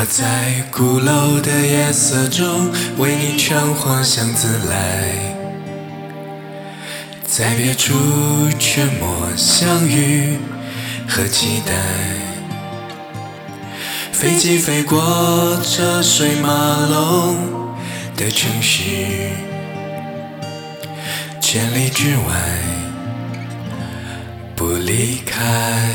我在鼓楼的夜色中为你唱花香自来，在别处沉默相遇和期待。飞机飞过车水马龙的城市，千里之外不离开。